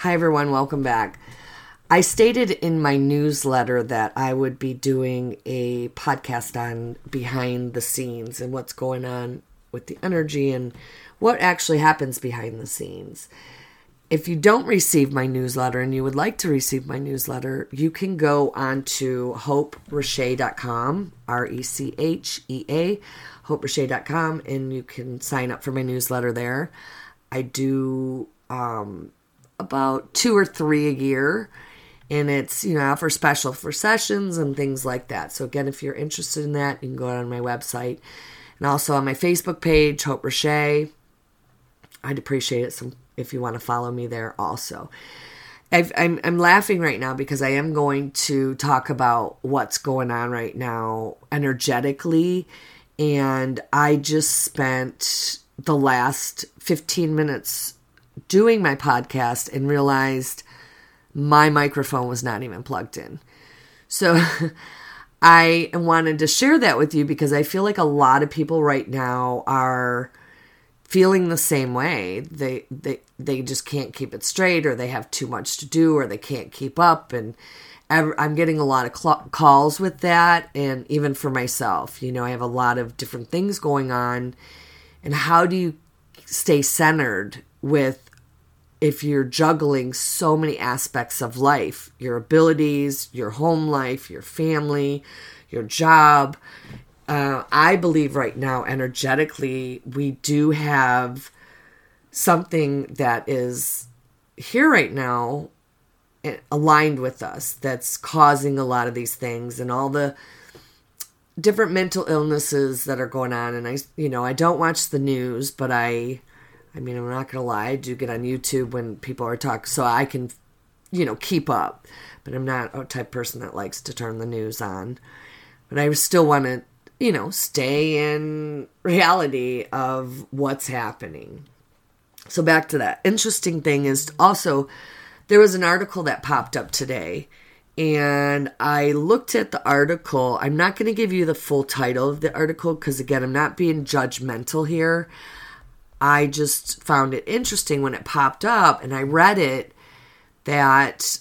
Hi, everyone. Welcome back. I stated in my newsletter that I would be doing a podcast on behind the scenes and what's going on with the energy and what actually happens behind the scenes. If you don't receive my newsletter and you would like to receive my newsletter, you can go on to hoperechea.com, R E C H E A, hoperechea.com, and you can sign up for my newsletter there. I do um, about two or three a year. And it's you know for special for sessions and things like that. So again if you're interested in that you can go on my website. And also on my facebook page hope Rechea i'd appreciate it some if you want to follow me there also. I am I'm laughing right now because I am going to talk about what's going on right now energetically. And I just spent the last 15 minutes doing my podcast and realized my microphone was not even plugged in. So I wanted to share that with you because I feel like a lot of people right now are feeling the same way. They they they just can't keep it straight or they have too much to do or they can't keep up and I'm getting a lot of cl- calls with that and even for myself, you know, I have a lot of different things going on and how do you stay centered with if you're juggling so many aspects of life your abilities, your home life, your family, your job. Uh, I believe right now, energetically, we do have something that is here right now eh, aligned with us that's causing a lot of these things and all the different mental illnesses that are going on and i you know i don't watch the news but i I mean, I'm not gonna lie, I do get on YouTube when people are talking, so I can, you know, keep up. But I'm not a type person that likes to turn the news on. But I still want to, you know, stay in reality of what's happening. So back to that. Interesting thing is also there was an article that popped up today and I looked at the article. I'm not going to give you the full title of the article because, again, I'm not being judgmental here. I just found it interesting when it popped up and I read it that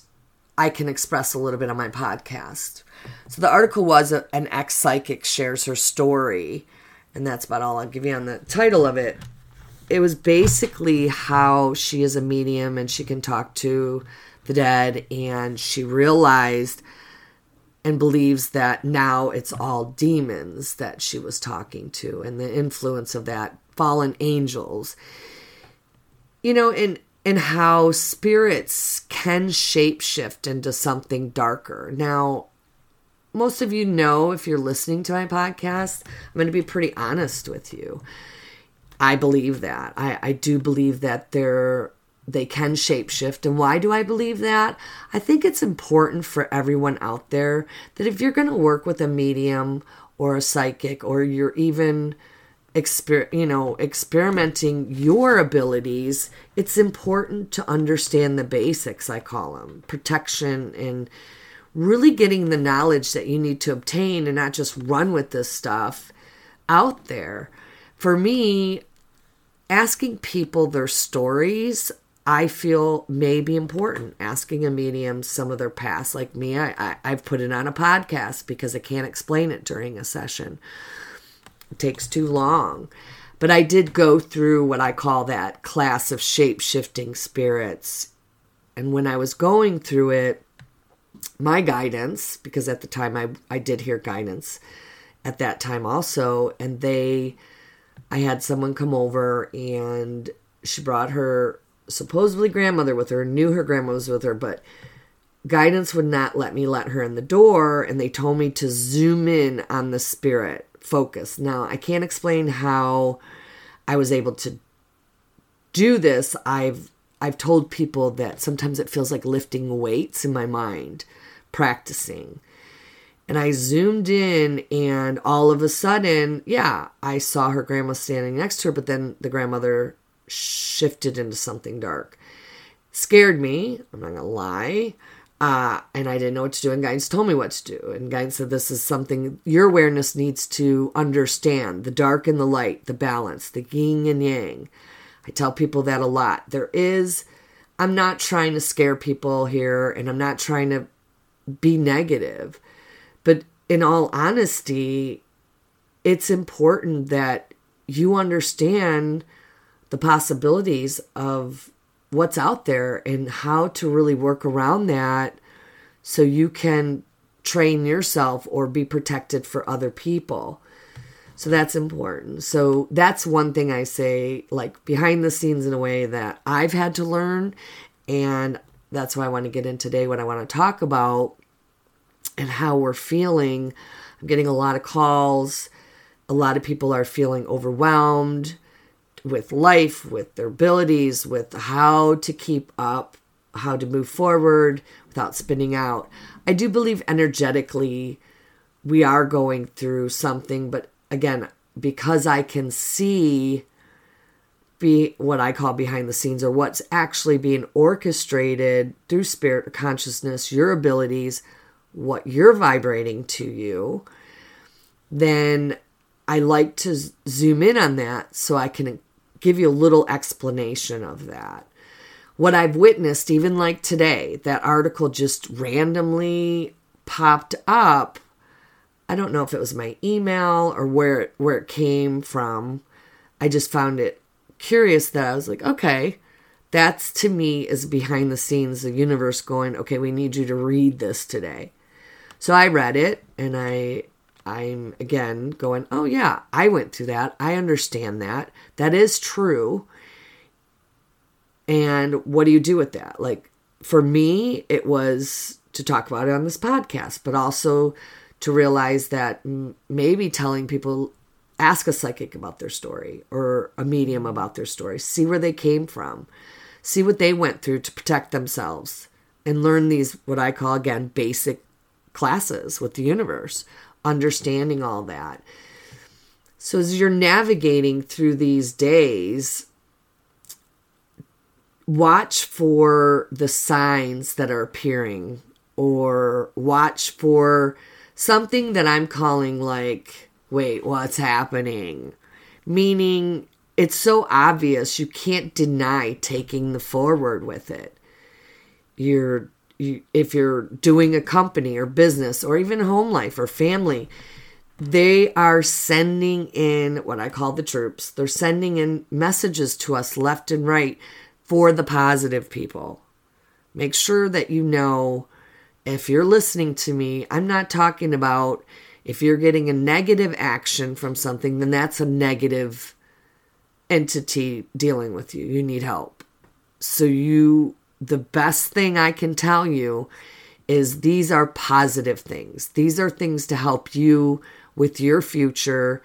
I can express a little bit on my podcast. So the article was a, an ex psychic shares her story, and that's about all I'll give you on the title of it. It was basically how she is a medium and she can talk to the dead, and she realized and believes that now it's all demons that she was talking to and the influence of that fallen angels. You know, and and how spirits can shapeshift into something darker. Now, most of you know if you're listening to my podcast, I'm going to be pretty honest with you. I believe that. I, I do believe that they're they can shapeshift. And why do I believe that? I think it's important for everyone out there that if you're going to work with a medium or a psychic, or you're even exper- you know experimenting your abilities it's important to understand the basics i call them protection and really getting the knowledge that you need to obtain and not just run with this stuff out there for me asking people their stories I feel may be important. Asking a medium some of their past, like me, I, I, I've put it on a podcast because I can't explain it during a session. It takes too long. But I did go through what I call that class of shape shifting spirits. And when I was going through it, my guidance, because at the time I, I did hear guidance at that time also, and they, I had someone come over and she brought her supposedly grandmother with her, knew her grandma was with her, but guidance would not let me let her in the door, and they told me to zoom in on the spirit focus. Now, I can't explain how I was able to do this. I've I've told people that sometimes it feels like lifting weights in my mind, practicing. And I zoomed in, and all of a sudden, yeah, I saw her grandma standing next to her, but then the grandmother shifted into something dark. Scared me, I'm not gonna lie. Uh, and I didn't know what to do. And guidance told me what to do. And guidance said, This is something your awareness needs to understand the dark and the light, the balance, the yin and yang. I tell people that a lot. There is I'm not trying to scare people here and I'm not trying to be negative. But in all honesty, it's important that you understand the possibilities of what's out there and how to really work around that so you can train yourself or be protected for other people. So that's important. So that's one thing I say, like behind the scenes in a way that I've had to learn. And that's why I want to get in today, what I want to talk about and how we're feeling. I'm getting a lot of calls. A lot of people are feeling overwhelmed with life, with their abilities, with how to keep up, how to move forward without spinning out. I do believe energetically we are going through something, but again, because I can see be what I call behind the scenes or what's actually being orchestrated through spirit consciousness, your abilities, what you're vibrating to you, then I like to zoom in on that so I can give you a little explanation of that. What I've witnessed, even like today, that article just randomly popped up I don't know if it was my email or where it, where it came from. I just found it curious that I was like, okay, that's to me is behind the scenes the universe going, okay, we need you to read this today. So I read it and I I'm again going, oh yeah, I went through that. I understand that. That is true. And what do you do with that? Like for me, it was to talk about it on this podcast, but also to realize that maybe telling people ask a psychic about their story or a medium about their story see where they came from see what they went through to protect themselves and learn these what i call again basic classes with the universe understanding all that so as you're navigating through these days watch for the signs that are appearing or watch for something that I'm calling like, wait, what's happening? Meaning it's so obvious you can't deny taking the forward with it. You're if you're doing a company or business or even home life or family, they are sending in what I call the troops. They're sending in messages to us left and right for the positive people. Make sure that you know if you're listening to me, I'm not talking about if you're getting a negative action from something, then that's a negative entity dealing with you. You need help. So, you, the best thing I can tell you is these are positive things. These are things to help you with your future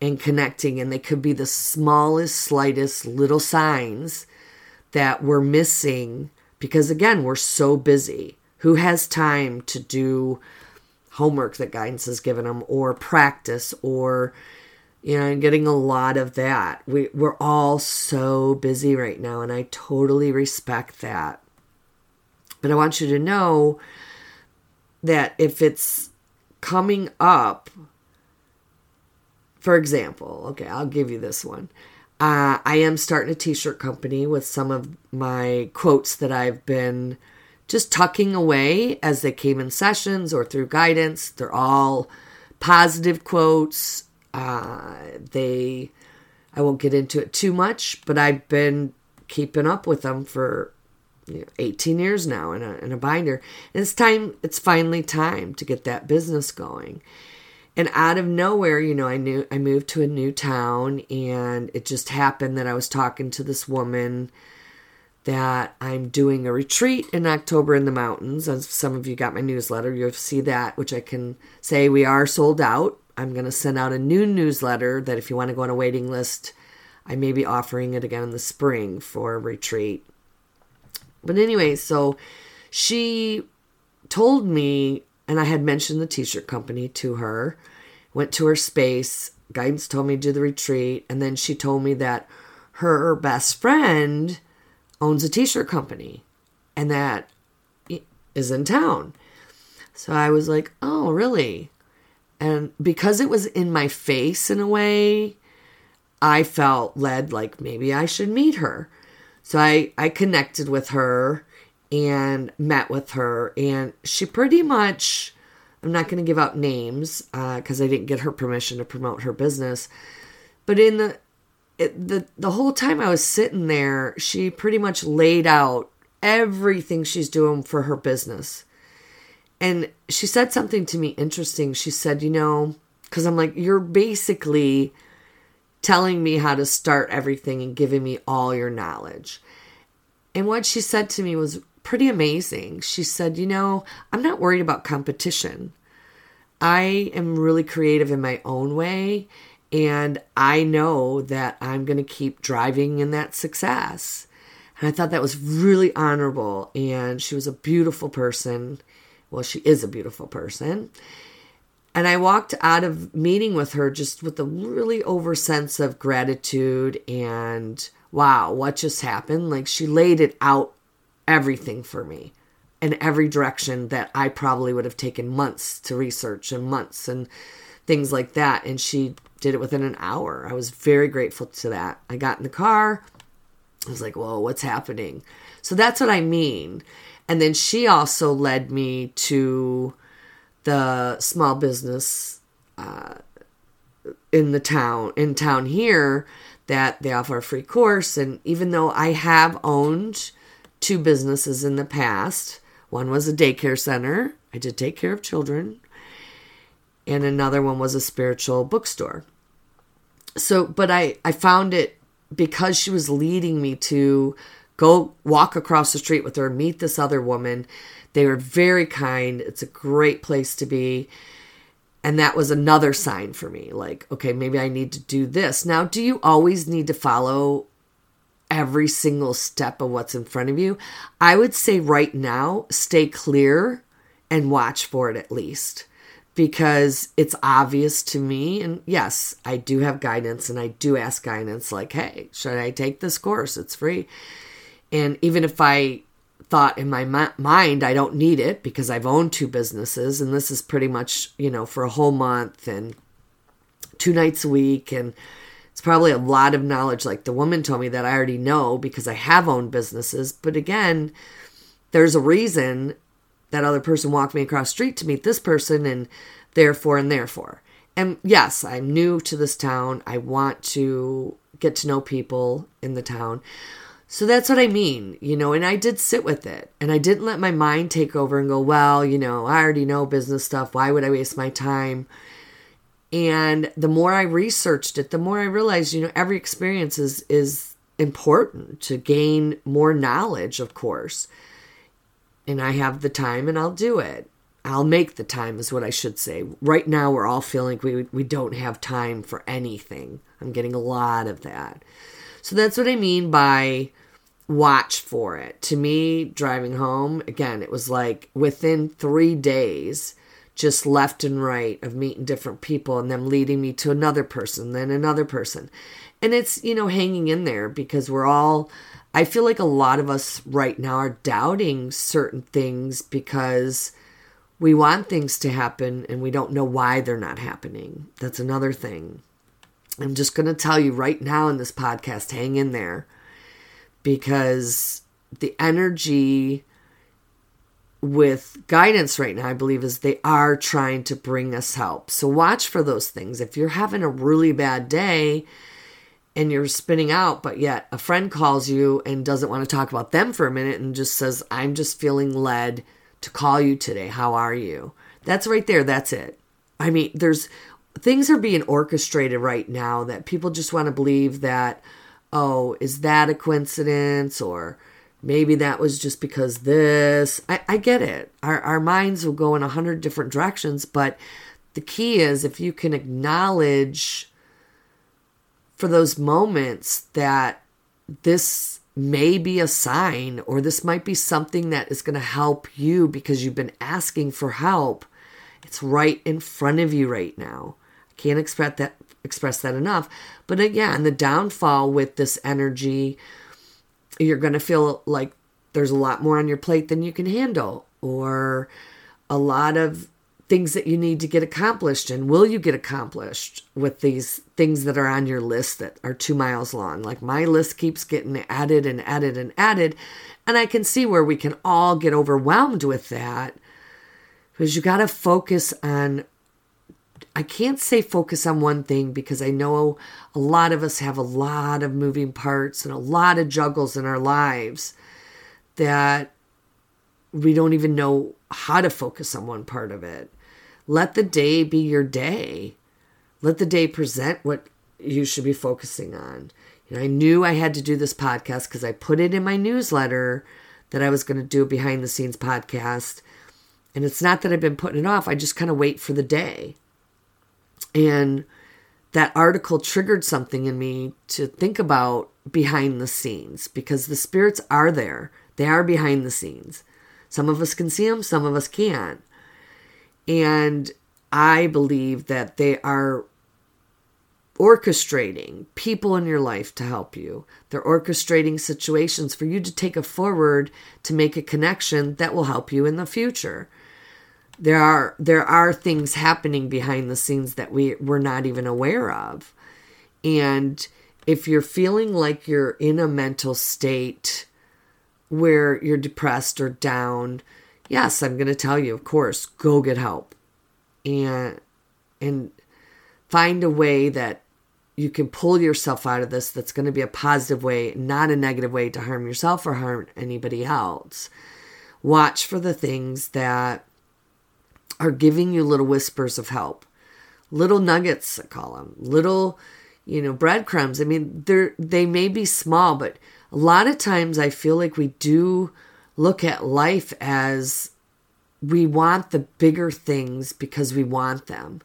and connecting. And they could be the smallest, slightest little signs that we're missing because, again, we're so busy who has time to do homework that guidance has given them or practice or you know getting a lot of that we, we're all so busy right now and i totally respect that but i want you to know that if it's coming up for example okay i'll give you this one uh, i am starting a t-shirt company with some of my quotes that i've been just tucking away as they came in sessions or through guidance. They're all positive quotes. Uh, they, I won't get into it too much, but I've been keeping up with them for you know, 18 years now in a, in a binder. And it's time, it's finally time to get that business going. And out of nowhere, you know, I knew I moved to a new town and it just happened that I was talking to this woman that I'm doing a retreat in October in the mountains. As some of you got my newsletter, you'll see that, which I can say we are sold out. I'm going to send out a new newsletter that if you want to go on a waiting list, I may be offering it again in the spring for a retreat. But anyway, so she told me, and I had mentioned the t shirt company to her, went to her space. Guidance told me to do the retreat, and then she told me that her best friend owns a t-shirt company and that is in town. So I was like, "Oh, really?" And because it was in my face in a way, I felt led like maybe I should meet her. So I, I connected with her and met with her, and she pretty much, I'm not going to give out names because uh, I didn't get her permission to promote her business, but in the it, the the whole time I was sitting there, she pretty much laid out everything she's doing for her business. And she said something to me interesting. She said, "You know, cuz I'm like you're basically telling me how to start everything and giving me all your knowledge." And what she said to me was pretty amazing. She said, "You know, I'm not worried about competition. I am really creative in my own way." And I know that I'm going to keep driving in that success. And I thought that was really honorable. And she was a beautiful person. Well, she is a beautiful person. And I walked out of meeting with her just with a really over sense of gratitude and wow, what just happened? Like she laid it out everything for me in every direction that I probably would have taken months to research and months and things like that. And she did it within an hour. I was very grateful to that. I got in the car. I was like, whoa, what's happening? So that's what I mean. And then she also led me to the small business uh, in the town, in town here, that they offer a free course. And even though I have owned two businesses in the past, one was a daycare center. I did take care of children. And another one was a spiritual bookstore so but i i found it because she was leading me to go walk across the street with her meet this other woman they were very kind it's a great place to be and that was another sign for me like okay maybe i need to do this now do you always need to follow every single step of what's in front of you i would say right now stay clear and watch for it at least because it's obvious to me. And yes, I do have guidance and I do ask guidance like, hey, should I take this course? It's free. And even if I thought in my mind I don't need it because I've owned two businesses and this is pretty much, you know, for a whole month and two nights a week and it's probably a lot of knowledge like the woman told me that I already know because I have owned businesses, but again, there's a reason that other person walked me across street to meet this person and therefore and therefore. And yes, I'm new to this town. I want to get to know people in the town. So that's what I mean, you know, and I did sit with it and I didn't let my mind take over and go, well, you know, I already know business stuff. Why would I waste my time? And the more I researched it, the more I realized, you know, every experience is, is important to gain more knowledge, of course and I have the time and I'll do it. I'll make the time is what I should say. Right now we're all feeling we we don't have time for anything. I'm getting a lot of that. So that's what I mean by watch for it. To me, driving home, again, it was like within 3 days just left and right of meeting different people and them leading me to another person, then another person. And it's, you know, hanging in there because we're all I feel like a lot of us right now are doubting certain things because we want things to happen and we don't know why they're not happening. That's another thing. I'm just going to tell you right now in this podcast hang in there because the energy with guidance right now, I believe, is they are trying to bring us help. So watch for those things. If you're having a really bad day, and you're spinning out, but yet a friend calls you and doesn't want to talk about them for a minute and just says, I'm just feeling led to call you today. How are you? That's right there. That's it. I mean, there's things are being orchestrated right now that people just want to believe that, oh, is that a coincidence? Or maybe that was just because this. I, I get it. Our, our minds will go in a hundred different directions, but the key is if you can acknowledge for those moments that this may be a sign or this might be something that is going to help you because you've been asking for help. It's right in front of you right now. Can't express that express that enough. But again, the downfall with this energy, you're going to feel like there's a lot more on your plate than you can handle or a lot of things that you need to get accomplished and will you get accomplished with these things that are on your list that are two miles long like my list keeps getting added and added and added and i can see where we can all get overwhelmed with that because you got to focus on i can't say focus on one thing because i know a lot of us have a lot of moving parts and a lot of juggles in our lives that we don't even know how to focus on one part of it. Let the day be your day. Let the day present what you should be focusing on. You know, I knew I had to do this podcast because I put it in my newsletter that I was going to do a behind the scenes podcast. And it's not that I've been putting it off, I just kind of wait for the day. And that article triggered something in me to think about behind the scenes because the spirits are there. They are behind the scenes. Some of us can see them, some of us can't. And I believe that they are orchestrating people in your life to help you. They're orchestrating situations for you to take a forward to make a connection that will help you in the future. There are there are things happening behind the scenes that we we're not even aware of. And if you're feeling like you're in a mental state where you're depressed or down, yes, I'm going to tell you, of course, go get help. And and find a way that you can pull yourself out of this that's going to be a positive way, not a negative way to harm yourself or harm anybody else. Watch for the things that are giving you little whispers of help. Little nuggets, I call them. Little, you know, breadcrumbs. I mean, they're they may be small, but a lot of times I feel like we do look at life as we want the bigger things because we want them.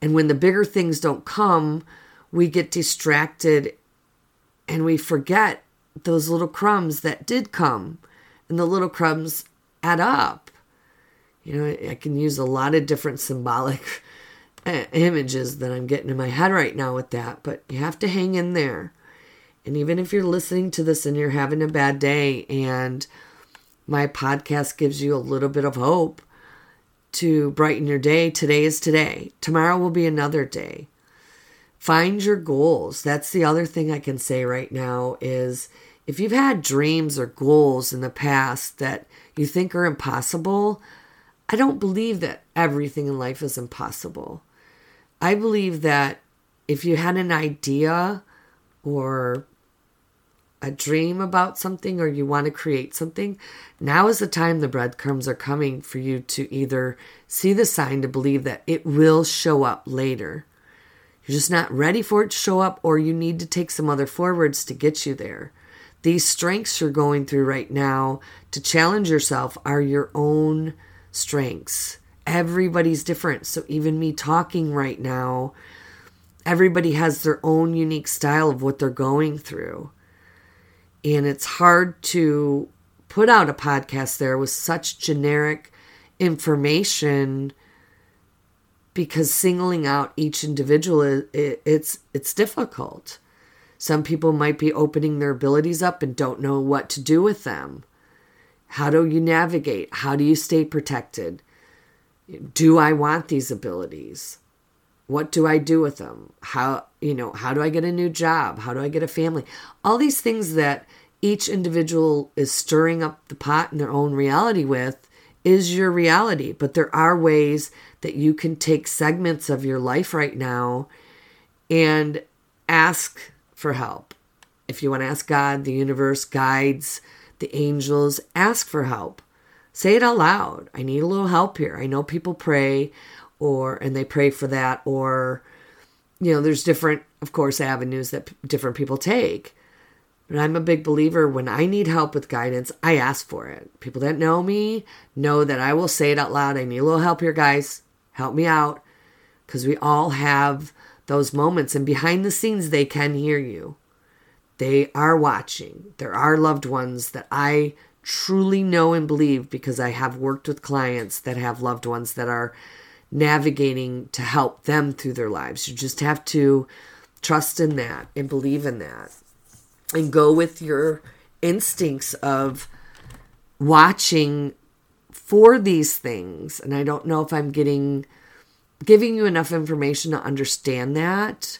And when the bigger things don't come, we get distracted and we forget those little crumbs that did come. And the little crumbs add up. You know, I can use a lot of different symbolic images that I'm getting in my head right now with that, but you have to hang in there. And even if you're listening to this and you're having a bad day and my podcast gives you a little bit of hope to brighten your day, today is today. Tomorrow will be another day. Find your goals. That's the other thing I can say right now is if you've had dreams or goals in the past that you think are impossible, I don't believe that everything in life is impossible. I believe that if you had an idea or a dream about something or you want to create something, now is the time the breadcrumbs are coming for you to either see the sign to believe that it will show up later. You're just not ready for it to show up, or you need to take some other forwards to get you there. These strengths you're going through right now to challenge yourself are your own strengths. Everybody's different. So, even me talking right now, everybody has their own unique style of what they're going through. And it's hard to put out a podcast there with such generic information because singling out each individual it's it's difficult. Some people might be opening their abilities up and don't know what to do with them. How do you navigate? How do you stay protected? Do I want these abilities? What do I do with them? How, you know, how do I get a new job? How do I get a family? All these things that each individual is stirring up the pot in their own reality with is your reality. But there are ways that you can take segments of your life right now and ask for help. If you want to ask God, the universe, guides, the angels, ask for help. Say it out loud. I need a little help here. I know people pray or and they pray for that or you know there's different of course avenues that p- different people take but i'm a big believer when i need help with guidance i ask for it people that know me know that i will say it out loud i need a little help here guys help me out because we all have those moments and behind the scenes they can hear you they are watching there are loved ones that i truly know and believe because i have worked with clients that have loved ones that are navigating to help them through their lives. You just have to trust in that and believe in that and go with your instincts of watching for these things, and I don't know if I'm getting giving you enough information to understand that.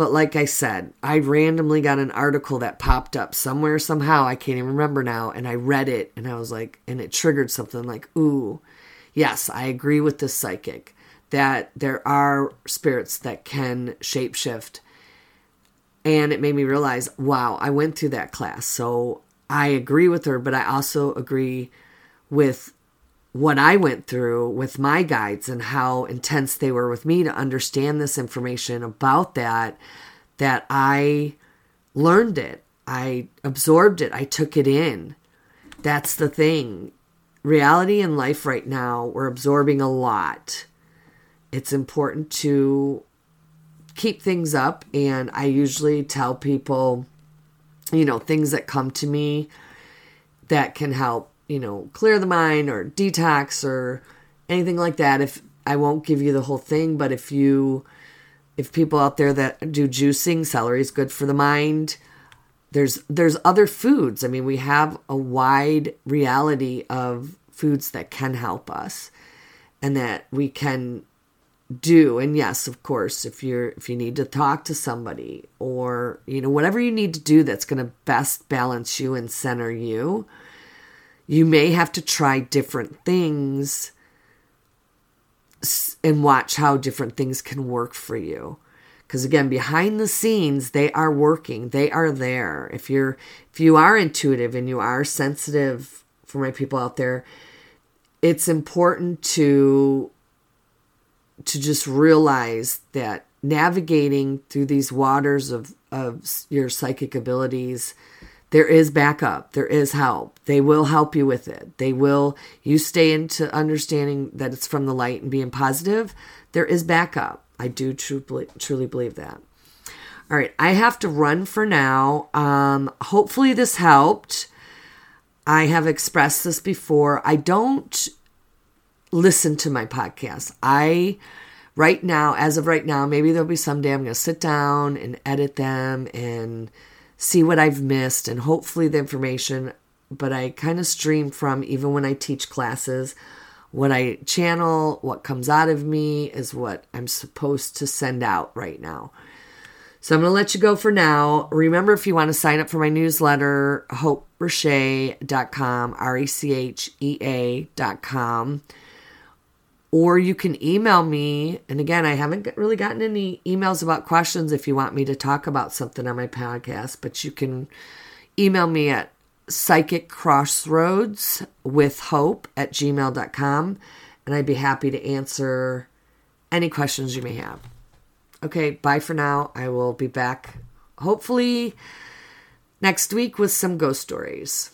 But like I said, I randomly got an article that popped up somewhere, somehow, I can't even remember now, and I read it and I was like, and it triggered something like, ooh, yes, I agree with this psychic that there are spirits that can shapeshift. And it made me realize, wow, I went through that class. So I agree with her, but I also agree with what I went through with my guides and how intense they were with me to understand this information about that, that I learned it. I absorbed it. I took it in. That's the thing. Reality and life right now, we're absorbing a lot. It's important to keep things up. And I usually tell people, you know, things that come to me that can help you know, clear the mind or detox or anything like that. If I won't give you the whole thing, but if you, if people out there that do juicing, celery is good for the mind. There's there's other foods. I mean, we have a wide reality of foods that can help us and that we can do and yes of course if you're if you need to talk to somebody or you know whatever you need to do that's going to best balance you and center you you may have to try different things and watch how different things can work for you. Because again behind the scenes they are working. They are there. If you're if you are intuitive and you are sensitive for my people out there it's important to to just realize that navigating through these waters of of your psychic abilities there is backup. There is help. They will help you with it. They will you stay into understanding that it's from the light and being positive. There is backup. I do truly truly believe that. All right. I have to run for now. Um hopefully this helped. I have expressed this before. I don't listen to my podcast. I right now as of right now maybe there'll be someday i'm going to sit down and edit them and see what I've missed and hopefully the information, but I kind of stream from even when I teach classes. What I channel, what comes out of me is what I'm supposed to send out right now. So I'm going to let you go for now. Remember, if you want to sign up for my newsletter, hoperechea.com, R E C H E A.com or you can email me. And again, I haven't really gotten any emails about questions if you want me to talk about something on my podcast, but you can email me at psychic crossroads with hope at gmail.com and I'd be happy to answer any questions you may have. Okay, bye for now. I will be back hopefully next week with some ghost stories.